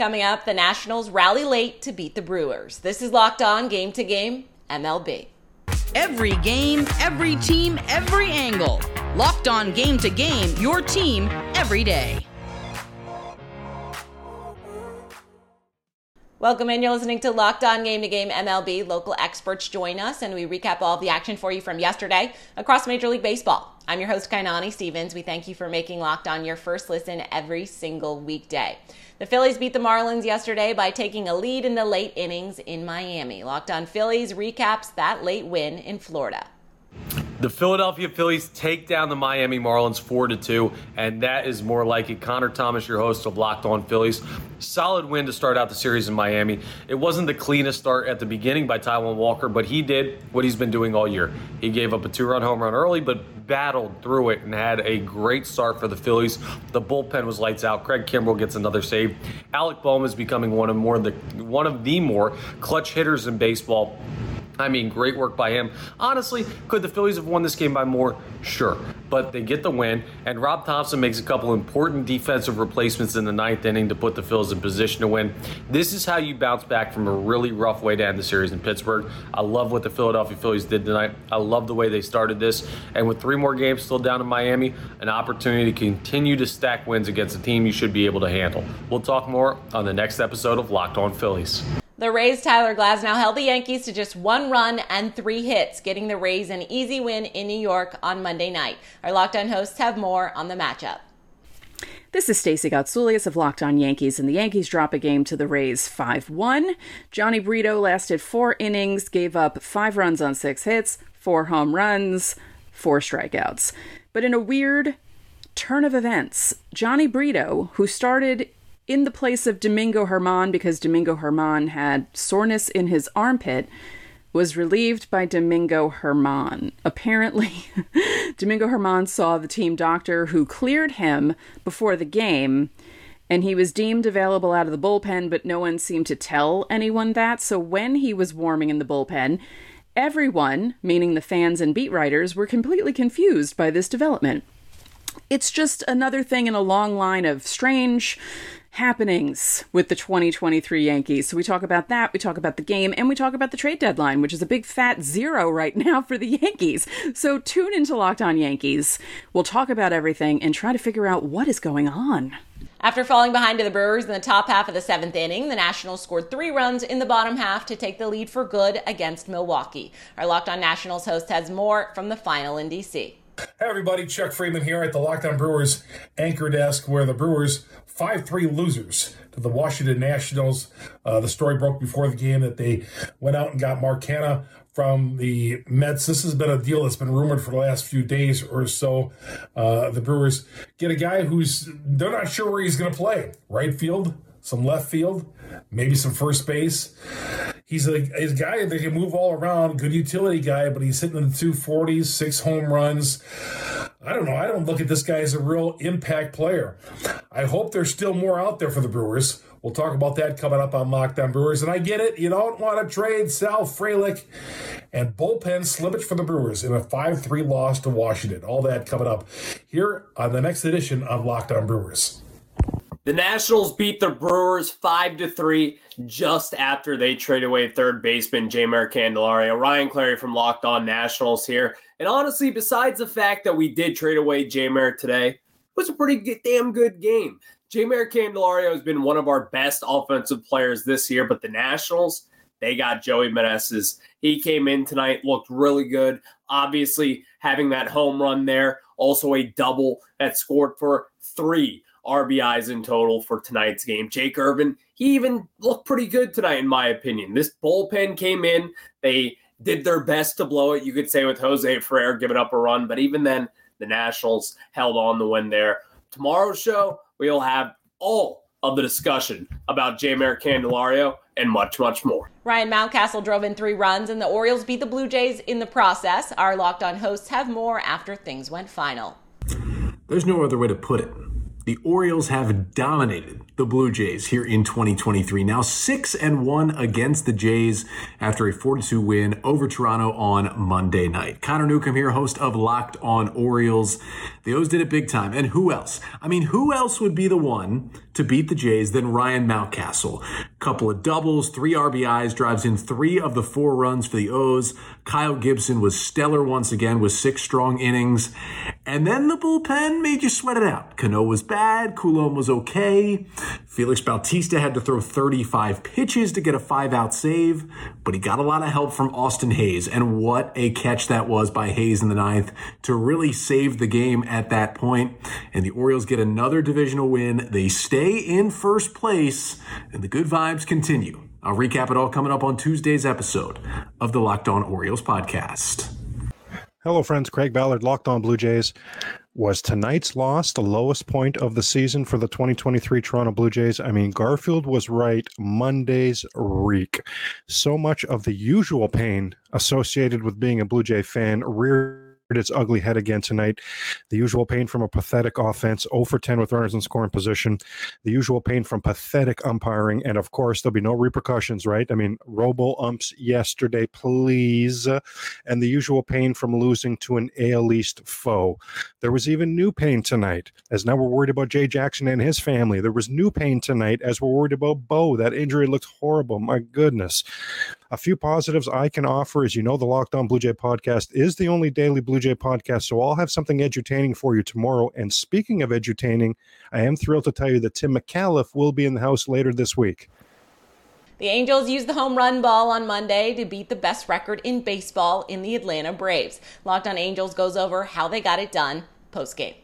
Coming up, the Nationals rally late to beat the Brewers. This is Locked On Game to Game MLB. Every game, every team, every angle. Locked On Game to Game, your team every day. Welcome in. You're listening to Locked On Game to Game MLB. Local experts join us and we recap all of the action for you from yesterday across Major League Baseball. I'm your host, Kainani Stevens. We thank you for making Locked On your first listen every single weekday. The Phillies beat the Marlins yesterday by taking a lead in the late innings in Miami. Locked On Phillies recaps that late win in Florida. The Philadelphia Phillies take down the Miami Marlins 4 to 2, and that is more like it. Connor Thomas, your host of Locked On Phillies. Solid win to start out the series in Miami. It wasn't the cleanest start at the beginning by Taijuan Walker, but he did what he's been doing all year. He gave up a two run home run early, but battled through it and had a great start for the Phillies. The bullpen was lights out. Craig Kimbrel gets another save. Alec Bohm is becoming one of more the one of the more clutch hitters in baseball. I mean, great work by him. Honestly, could the Phillies have won this game by more? Sure. But they get the win, and Rob Thomson makes a couple important defensive replacements in the ninth inning to put the Phillies in position to win. This is how you bounce back from a really rough way to end the series in Pittsburgh. I love what the Philadelphia Phillies did tonight. I love the way they started this. And with three more games still down in Miami, an opportunity to continue to stack wins against a team you should be able to handle. We'll talk more on the next episode of Locked On Phillies. The Rays' Tyler Glasnow held the Yankees to just one run and three hits, getting the Rays an easy win in New York on Monday night. Our Locked On hosts have more on the matchup. This is Stacey Gotsoulias of Locked On Yankees, and the Yankees drop a game to the Rays 5 1. Jhony Brito lasted four innings, gave up five runs on six hits, four home runs, four strikeouts. But in a weird turn of events, Jhony Brito, who started in the place of Domingo Germán because Domingo Germán had soreness in his armpit was relieved by Domingo Germán. Apparently, Domingo Germán saw the team doctor who cleared him before the game and he was deemed available out of the bullpen, but no one seemed to tell anyone that. So when he was warming in the bullpen, everyone, meaning the fans and beat writers, were completely confused by this development. It's just another thing in a long line of strange happenings with the 2023 Yankees. So we talk about that, we talk about the game, and we talk about the trade deadline, which is a big fat zero right now for the Yankees. So tune into Locked On Yankees. We'll talk about everything and try to figure out what is going on. After falling behind to the Brewers in the top half of the seventh inning, the Nationals scored three runs in the bottom half to take the lead for good against Milwaukee. Our Locked On Nationals host has more from the final in D.C. Hey everybody, Chuck Freeman here at the Locked On Brewers anchor desk, where the Brewers 5 3 losers to the Washington Nationals. Uh, the story broke before the game that they went out and got Mark Canha from the Mets. This has been a deal that's been rumored for the last few days or so. Uh, the Brewers get a guy who's, they're not sure where he's going to play. Right field, some left field, maybe some first base. He's a, he's a guy that can move all around, good utility guy, but he's hitting in the 240s, six home runs. I don't know. I don't look at this guy as a real impact player. I hope there's still more out there for the Brewers. We'll talk about that coming up on Locked On Brewers. And I get it. You don't want to trade Sal Frelick and bullpen slippage for the Brewers in a 5 3 loss to Washington. All that coming up here on the next edition of Locked On Brewers. The Nationals beat the Brewers 5 to 3 just after they trade away third baseman Jeimer Candelario. Ryan Clary from Locked On Nationals here. And honestly, besides the fact that we did trade away Jeimer today, it was a pretty good, damn good game. Jeimer Candelario has been one of our best offensive players this year, but the Nationals, they got Joey Meneses. He came in tonight, looked really good. Obviously, having that home run there, also a double that scored for three RBIs in total for tonight's game. Jake Irvin, he even looked pretty good tonight, in my opinion. This bullpen came in. They did their best to blow it, you could say, with Jose Ferrer giving up a run. But even then, the Nationals held on the win there. Tomorrow's show, we'll have all of the discussion about Jeimer Candelario and much, much more. Ryan Mountcastle drove in three runs, and the Orioles beat the Blue Jays in the process. Our locked on hosts have more after things went final. There's no other way to put it. The Orioles have dominated the Blue Jays here in 2023. Now 6 and 1 against the Jays after a 4-2 win over Toronto on Monday night. Connor Newcomb here, host of Locked on Orioles. The O's did it big time. And who else? I mean, who else would be the one to beat the Jays than Ryan Mountcastle? Couple of doubles, three RBIs, drives in three of the four runs for the O's. Kyle Gibson was stellar once again with six strong innings. And then the bullpen made you sweat it out. Cano was bad. Coulombe was okay. Felix Bautista had to throw 35 pitches to get a five out save, but he got a lot of help from Austin Hays. And what a catch that was by Hayes in the ninth to really save the game at that point. And the Orioles get another divisional win. They stay in first place, and the good vibes continue. I'll recap it all coming up on Tuesday's episode of the Locked On Orioles podcast. Hello, friends. Craig Ballard, Locked On Blue Jays. Was tonight's loss the lowest point of the season for the 2023 Toronto Blue Jays? I mean, Garfield was right. Monday's reek. So much of the usual pain associated with being a Blue Jay fan reared its ugly head again tonight. The usual pain from a pathetic offense, 0 for 10 with runners in scoring position. The usual pain from pathetic umpiring. And of course, there'll be no repercussions, right? I mean, robo umps yesterday, please. And the usual pain from losing to an AL East foe. There was even new pain tonight, as now we're worried about Jay Jackson and his family. There was new pain tonight, as we're worried about Bo. That injury looked horrible. My goodness. A few positives I can offer is you know, the Locked On Blue Jay podcast is the only daily Blue Jay podcast. So I'll have something edutaining for you tomorrow. And speaking of edutaining, I am thrilled to tell you that Tim McAuliffe will be in the house later this week. The Angels used the home run ball on Monday to beat the best record in baseball in the Atlanta Braves. Locked on Angels goes over how they got it done post game.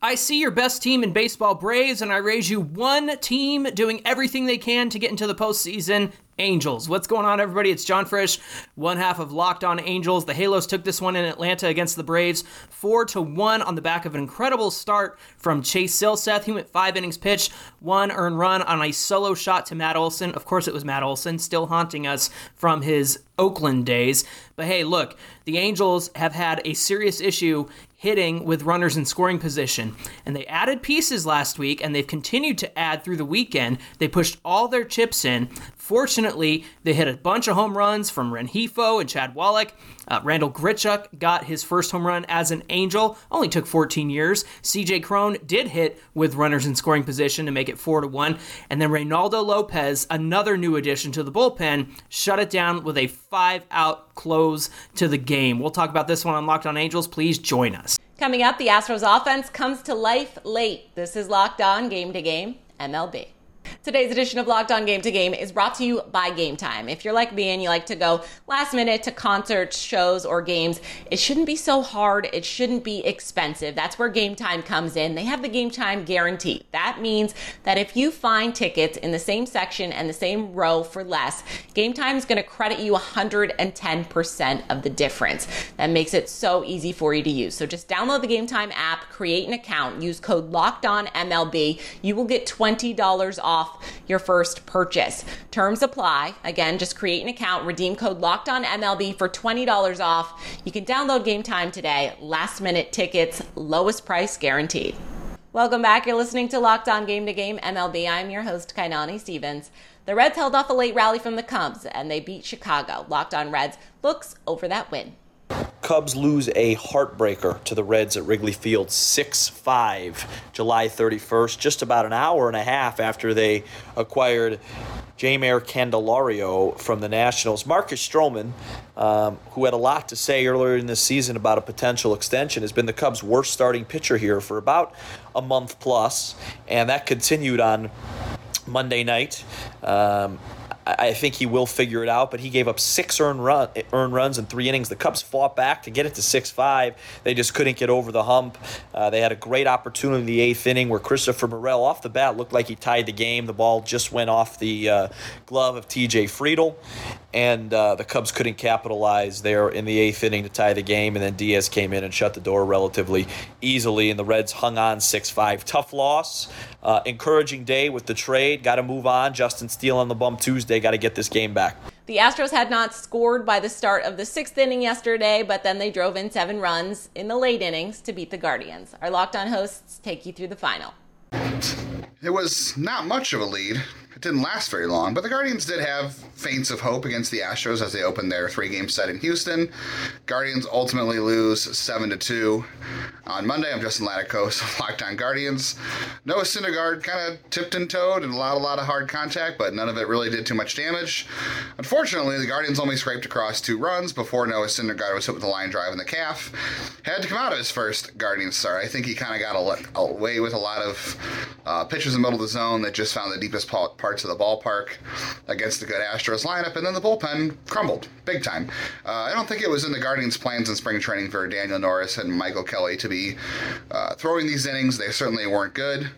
I see your best team in baseball, Braves, and I raise you one team doing everything they can to get into the postseason. Angels. What's going on, everybody? It's John Frisch, one half of Locked On Angels. The Halos took this one in Atlanta against the Braves, four to one on the back of an incredible start from Chase Silseth. He went five innings pitched, one earned run on a solo shot to Matt Olson. Of course, it was Matt Olson, still haunting us from his Oakland days. But hey, look, the Angels have had a serious issue hitting with runners in scoring position. And they added pieces last week, and they've continued to add through the weekend. They pushed all their chips in. Fortunately, they hit a bunch of home runs from Rengifo and Chad Wallach. Uh, Randal Grichuk got his first home run as an Angel. Only took 14 years. CJ Cron did hit with runners in scoring position to make it 4 to 1. And then Reynaldo Lopez, another new addition to the bullpen, shut it down with a five out close to the game. We'll talk about this one on Locked on Angels. Please join us. Coming up, the Astros offense comes to life late. This is Locked On Game to Game MLB. Today's edition of Locked On Game to Game is brought to you by Game Time. If you're like me and you like to go last minute to concerts, shows, or games, it shouldn't be so hard. It shouldn't be expensive. That's where Game Time comes in. They have the Game Time guarantee. That means that if you find tickets in the same section and the same row for less, Game Time is going to credit you 110% of the difference. That makes it so easy for you to use. So just download the Game Time app, create an account, use code Locked On MLB. You will get $20 off your first purchase. Terms apply. Again, just create an account, redeem code locked on MLB for $20 off. You can download game time today. Last minute tickets, lowest price guaranteed. Welcome back. You're listening to Locked On Game to Game MLB. I'm your host, Kainani Stevens. The Reds held off a late rally from the Cubs and they beat Chicago. Locked On Reds looks over that win. Cubs lose a heartbreaker to the Reds at Wrigley Field 6 5, July 31st, just about an hour and a half after they acquired Jeimer Candelario from the Nationals. Marcus Stroman, um, who had a lot to say earlier in this season about a potential extension, has been the Cubs' worst starting pitcher here for about a month plus, and that continued on Monday night. Um, I think he will figure it out, but he gave up six earned run earned runs in three innings. The Cubs fought back to get it to six five. They just couldn't get over the hump. Uh, they had a great opportunity in the eighth inning where Christopher Morel off the bat looked like he tied the game. The ball just went off the uh, glove of T.J. Friedl, and uh, the Cubs couldn't capitalize there in the eighth inning to tie the game. And then Diaz came in and shut the door relatively easily, and the Reds hung on six five. Tough loss. Uh, encouraging day with the trade. Got to move on. Justin Steele on the bump Tuesday. Got to get this game back. The Astros had not scored by the start of the sixth inning yesterday, but then they drove in seven runs in the late innings to beat the Guardians. Our locked on hosts take you through the final. It was not much of a lead. It didn't last very long, but the Guardians did have feints of hope against the Astros as they opened their three-game set in Houston. Guardians ultimately lose seven to two. On Monday, I'm Justin Laticos On Guardians. Noah Syndergaard kind of tipped and toed and allowed a lot of hard contact, but none of it really did too much damage. Unfortunately, the Guardians only scraped across two runs before Noah Syndergaard was hit with a line drive in the calf. Had to come out of his first Guardians start. I think he kind of got away with a lot of uh, pitches in the middle of the zone that just found the deepest parts of the ballpark against a good Astros lineup, and then the bullpen crumbled big time. Uh, I don't think it was in the Guardians' plans in spring training for Daniel Norris and Michael Kelly to be uh, throwing these innings. They certainly weren't good.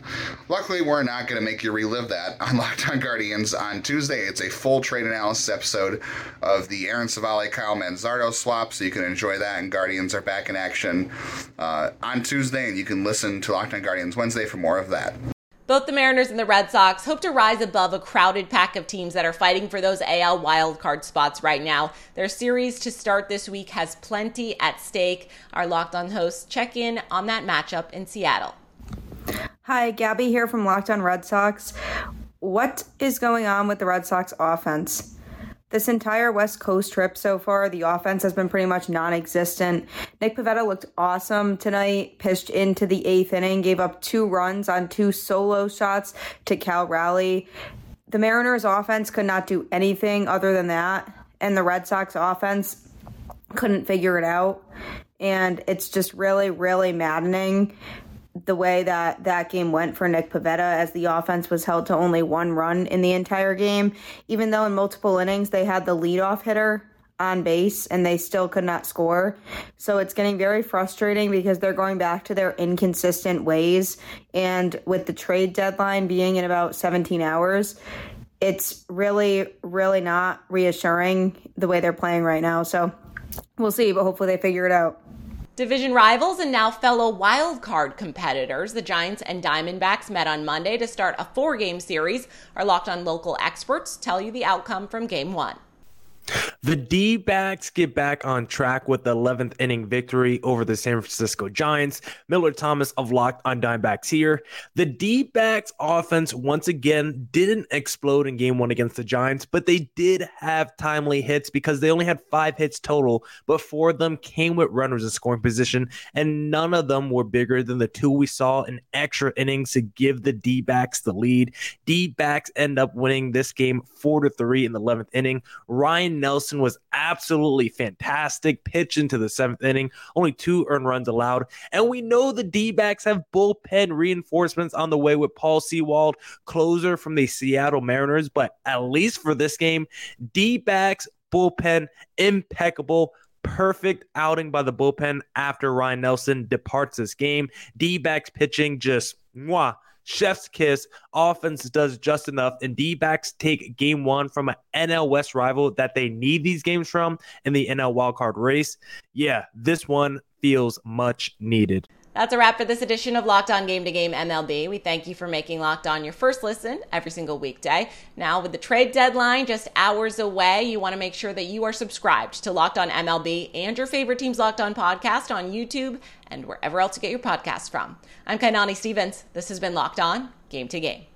Luckily, we're not going to make you relive that on Locked On Guardians on Tuesday. It's a full trade analysis episode of the Aaron Civale Kyle Manzardo swap, so you can enjoy that. And Guardians are back in action uh, on Tuesday, and you can listen to Locked On Guardians Wednesday for more of that. Both the Mariners and the Red Sox hope to rise above a crowded pack of teams that are fighting for those AL wildcard spots right now. Their series to start this week has plenty at stake. Our locked on hosts check in on that matchup in Seattle. Hi, Gabby here from Locked On Red Sox. What is going on with the Red Sox offense? This entire West Coast trip so far, the offense has been pretty much non existent. Nick Pivetta looked awesome tonight, pitched into the eighth inning, gave up two runs on two solo shots to Cal Raleigh. The Mariners' offense could not do anything other than that, and the Red Sox offense couldn't figure it out. And it's just really, really maddening the way that that game went for Nick Pivetta as the offense was held to only one run in the entire game, even though in multiple innings they had the leadoff hitter on base and they still could not score. So it's getting very frustrating because they're going back to their inconsistent ways. And with the trade deadline being in about 17 hours, it's really, really not reassuring the way they're playing right now. So we'll see, but hopefully they figure it out. Division rivals and now fellow wild card competitors, the Giants and Diamondbacks met on Monday to start a four game series. Our locked on local experts tell you the outcome from game one. The D backs get back on track with the 11th inning victory over the San Francisco Giants. Miller Thomas of Locked on Dimebacks here. The D backs offense once again didn't explode in game one against the Giants, but they did have timely hits because they only had five hits total, but four of them came with runners in scoring position, and none of them were bigger than the two we saw in extra innings to give the D backs the lead. D backs end up winning this game four to three in the 11th inning. Ryne Nelson was absolutely fantastic. Pitch into the seventh inning, only two earned runs allowed. And we know the D backs have bullpen reinforcements on the way with Paul Sewald, closer from the Seattle Mariners. But at least for this game, D backs, bullpen, impeccable perfect outing by the bullpen after Ryne Nelson departs this game. D backs pitching just mwah, chef's kiss. Offense does just enough, and D backs take game one from an NL West rival that they need these games from in the NL wildcard race. Yeah, this one feels much needed. That's a wrap for this edition of Locked On Game to Game MLB. We thank you for making Locked On your first listen every single weekday. Now, with the trade deadline just hours away, you want to make sure that you are subscribed to Locked On MLB and your favorite team's Locked On podcast on YouTube and wherever else you get your podcasts from. I'm Kainani Stevens. This has been Locked On Game to Game.